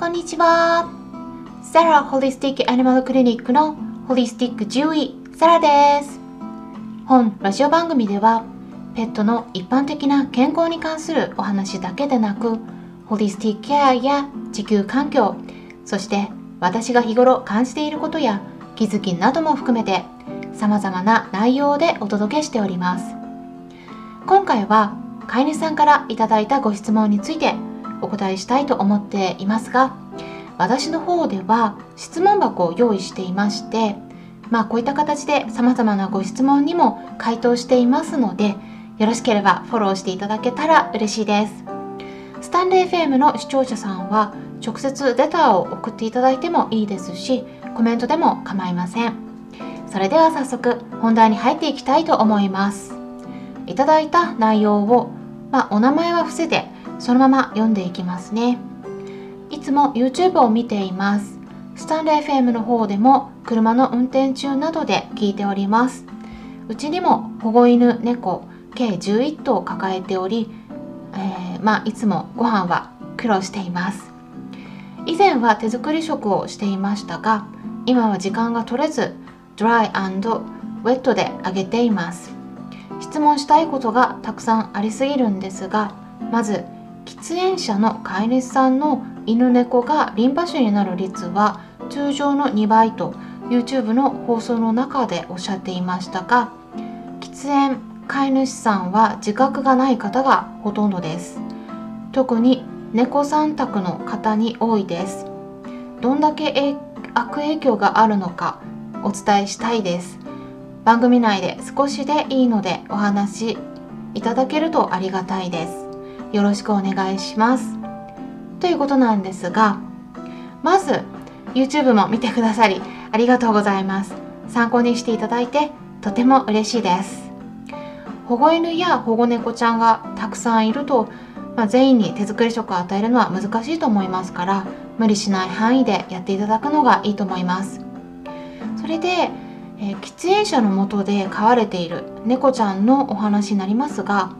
こんにちは。サラホリスティックアニマルクリニックのホリスティック獣医サラです。本ラジオ番組ではペットの一般的な健康に関するお話だけでなくホリスティックケアや地球環境そして私が日頃感じていることや気づきなども含めて様々な内容でお届けしております今回は飼い主さんからいただいたご質問についてお答えしたいと思っていますが私の方では質問箱を用意していましてまあこういった形で様々なご質問にも回答していますのでよろしければフォローしていただけたら嬉しいです。スタンレー FM の視聴者さんは直接レターを送っていただいてもいいですしコメントでも構いません。それでは早速本題に入っていきたいと思います。いただいた内容を、まあ、お名前は伏せてそのまま読んでいきますね。いつも YouTube を見ています。スタンレー FM の方でも車の運転中などで聞いております。うちにも保護犬猫計11頭抱えており、えー、まあいつもご飯は苦労しています。以前は手作り食をしていましたが今は時間が取れずドライウェットであげています。質問したいことがたくさんありすぎるんですがまず喫煙者の飼い主さんの犬猫がリンパ腫になる率は通常の2倍と YouTube の放送の中でおっしゃっていましたが喫煙飼い主さんは自覚がない方がほとんどです。特に猫さん宅の方に多いです。どんだけ悪影響があるのかお伝えしたいです。番組内で少しでいいのでお話いただけるとありがたいです。よろしくお願いします。ということなんですがまず YouTube も見てくださりありがとうございます。参考にしていただいてとても嬉しいです。保護犬や保護猫ちゃんがたくさんいると、まあ、全員に手作り食を与えるのは難しいと思いますから無理しない範囲でやっていただくのがいいと思います。それで、えー、喫煙者のもとで飼われている猫ちゃんのお話になりますが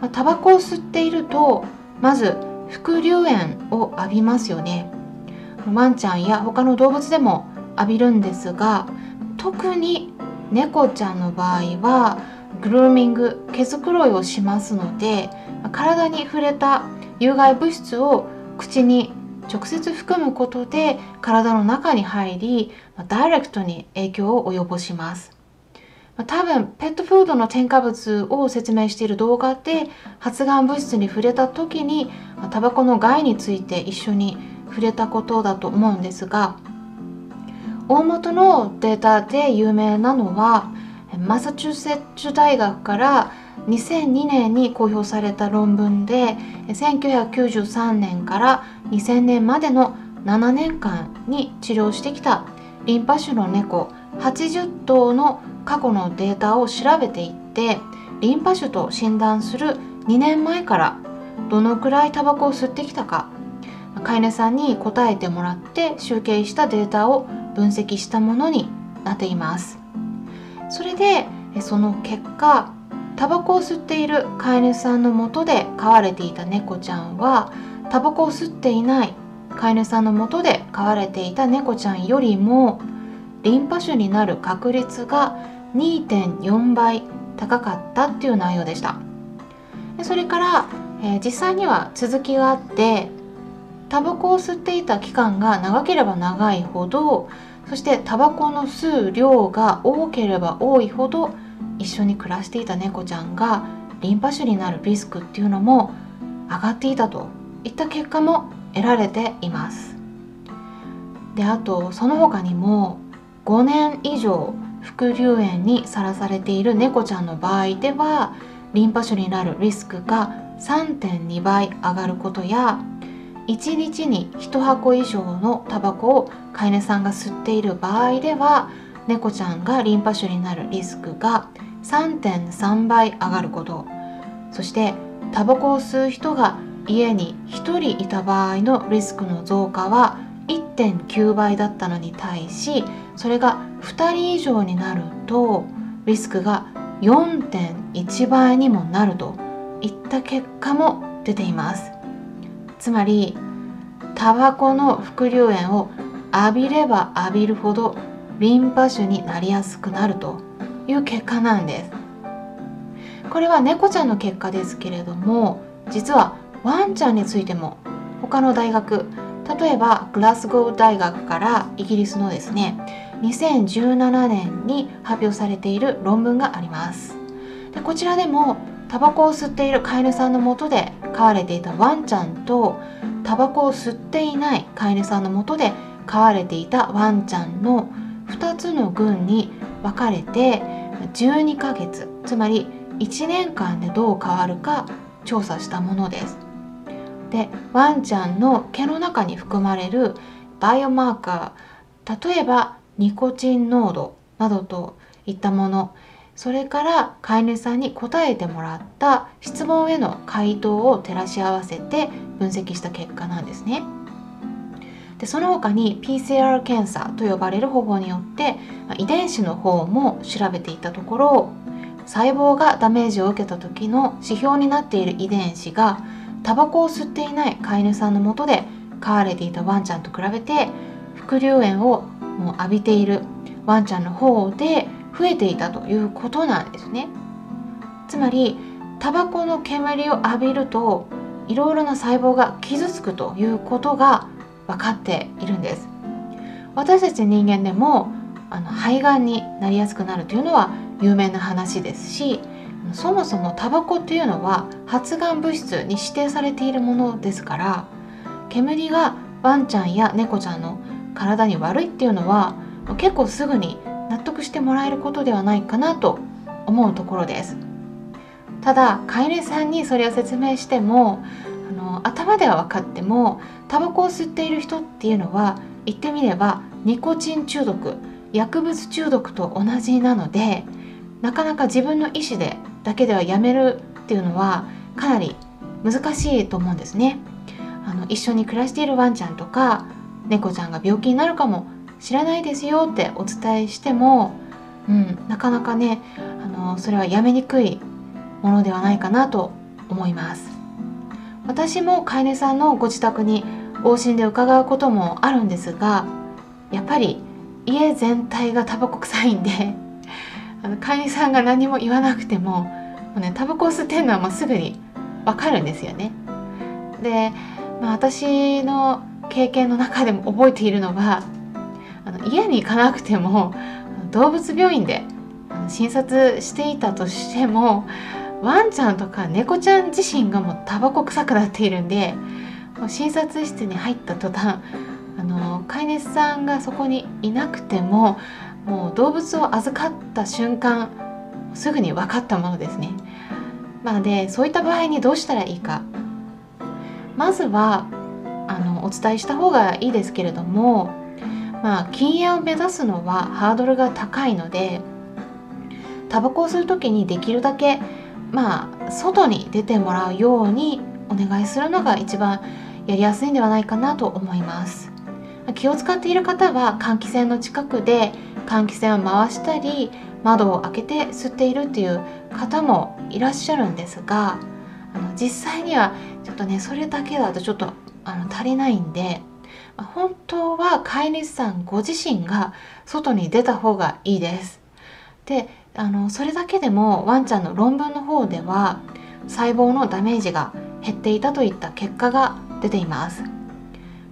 まあ、タバコを吸っているとまず副流煙を浴びますよね。ワンちゃんや他の動物でも浴びるんですが特に猫ちゃんの場合はグルーミング毛づくろいをしますので体に触れた有害物質を口に直接含むことで体の中に入りダイレクトに影響を及ぼします。多分ペットフードの添加物を説明している動画で発がん物質に触れた時にタバコの害について一緒に触れたことだと思うんですが大元のデータで有名なのはマサチューセッツ大学から2002年に公表された論文で1993年から2000年までの7年間に治療してきたリンパ腫の猫80頭の過去のデータを調べていってリンパ腫と診断する2年前からどのくらいタバコを吸ってきたか飼い主さんに答えてもらって集計したデータを分析したものになっています。それでその結果タバコを吸っている飼い主さんのもとで飼われていた猫ちゃんはタバコを吸っていない飼い主さんのもとで飼われていた猫ちゃんよりもリンパ腫になる確率が2.4倍高かったっていう内容でした。それから、えー、実際には続きがあってタバコを吸っていた期間が長ければ長いほどそしてタバコの吸う量が多ければ多いほど一緒に暮らしていた猫ちゃんがリンパ腫になるリスクっていうのも上がっていたと。いった結果も得られています。であとその他にも5年以上副流炎にさらされている猫ちゃんの場合ではリンパ腫になるリスクが3.2倍上がることや1日に1箱以上のタバコを飼い主さんが吸っている場合では猫ちゃんがリンパ腫になるリスクが3.3倍上がること。そしてタバコを吸う人が家に1人いた場合のリスクの増加は1.9倍だったのに対しそれが2人以上になるとリスクが4.1倍にもなるといった結果も出ています。つまりタバコの副流煙を浴びれば浴びるほどリンパ腫になりやすくなるという結果なんです。これは猫ちゃんの結果ですけれども実はワンちゃんについても他の大学例えばグラスゴー大学からイギリスのですね2017年に発表されている論文があります。でこちらでもタバコを吸っている飼い主さんのもとで飼われていたワンちゃんとタバコを吸っていない飼い主さんのもとで飼われていたワンちゃんの2つの群に分かれて12ヶ月つまり1年間でどう変わるか調査したものです。でワンちゃんの毛の中に含まれるバイオマーカー例えばニコチン濃度などといったものそれから飼い主さんに答えてもらった質問への回答を照らし合わせて分析した結果なんですね。でその他に PCR 検査と呼ばれる方法によって遺伝子の方も調べていたところ細胞がダメージを受けた時の指標になっている遺伝子がタバコを吸っていない飼い主さんのもとで飼われていたワンちゃんと比べて副流煙をもう浴びているワンちゃんの方で増えていたということなんですね。つまりタバコの煙を浴びるといろいろな細胞が傷つくということが分かっているんです。私たち人間でもあの肺がんになりやすくなるというのは有名な話ですしそもそもタバコっていうのは発がん物質に指定されているものですから煙がワンちゃんや猫ちゃんの体に悪いっていうのは結構すぐに納得してもらえることではないかなと思うところです。ただ飼い主さんにそれを説明してもあの頭では分かってもタバコを吸っている人っていうのは言ってみればニコチン中毒薬物中毒と同じなのでなかなか自分の意思でだけではやめるっていうのはかなり難しいと思うんですね。あの一緒に暮らしているワンちゃんとか猫ちゃんが病気になるかも知らないですよってお伝えしても、うん、なかなかねあのそれはやめにくいものではないかなと思います私も飼い主さんのご自宅に往診で伺うこともあるんですがやっぱり家全体がタバコ臭いんで あの飼い主さんが何も言わなくてももう、ね、タバコを吸ってるのはもうすぐに分かるんですよね。で、まあ、私の経験の中でも覚えているのがあの家に行かなくても動物病院で診察していたとしてもワンちゃんとか猫ちゃん自身がもうタバコ臭くなっているんでもう診察室に入った途端あの飼い主さんがそこにいなくてももう動物を預かった瞬間すぐに分かったものですね。まあ、でそういった場合にどうしたらいいかまずはあのお伝えした方がいいですけれどもまあ禁煙を目指すのはハードルが高いのでタバコを吸う時にできるだけまあ外に出てもらうようにお願いするのが一番やりやすいんではないかなと思います。気を使っている方は換気扇の近くで換気扇を回したり窓を開けて吸っているっていう方もいらっしゃるんですがあの実際にはちょっとねそれだけだとちょっとあの足りないんで本当は飼い主さんご自身が外に出た方がいいです。であのそれだけでもワンちゃんの論文の方では細胞のダメージが減っていたといった結果が出ています。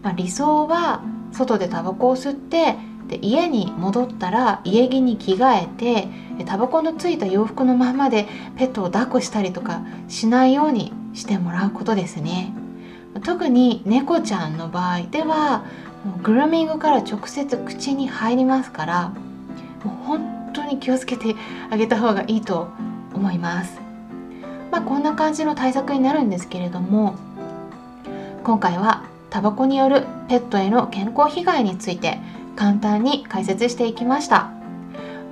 まあ、理想は外でタバコを吸ってで家に戻ったら家着に着替えてタバコのついた洋服のままでペットを抱っこしたりとかしないようにしてもらうことですね。特に猫ちゃんの場合ではグルーミングから直接口に入りますからもう本当に気をつけてあげた方がいいと思います。まあ、こんな感じの対策になるんですけれども今回はタバコによるペットへの健康被害について簡単に解説していきました、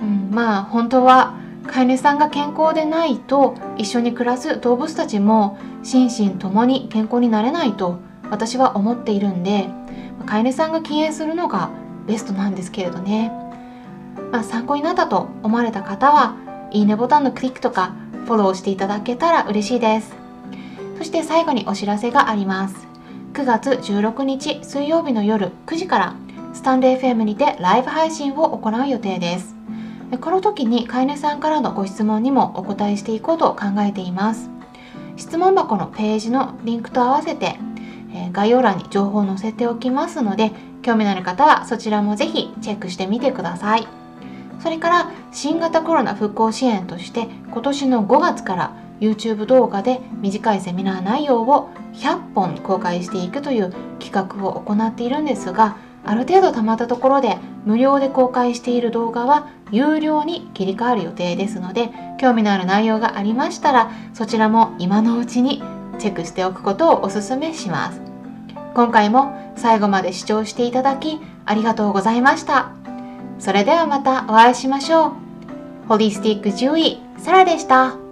うん、まあ本当は飼い主さんが健康でないと一緒に暮らす動物たちも心身ともに健康になれないと私は思っているんで飼い主さんが禁煙するのがベストなんですけれどね、まあ、参考になったと思われた方はいいねボタンのクリックとかフォローしていただけたら嬉しいです。そして最後にお知らせがあります。9月16日水曜日の夜9時からスタンレー FM にてライブ配信を行う予定です。この時に飼い主さんからのご質問にもお答えしていこうと考えています。質問箱のページのリンクと合わせてえ概要欄に情報を載せておきますので興味のある方はそちらもぜひチェックしてみてください。それから新型コロナ復興支援として今年の5月から YouTube 動画で短いセミナー内容を100本公開していくという企画を行っているんですがある程度たまったところで無料で公開している動画は有料に切り替わる予定ですので興味のある内容がありましたらそちらも今のうちにチェックしておくことをお勧めします。今回も最後まで視聴していただきありがとうございました。それではまたお会いしましょう。ホリスティック獣医サラでした。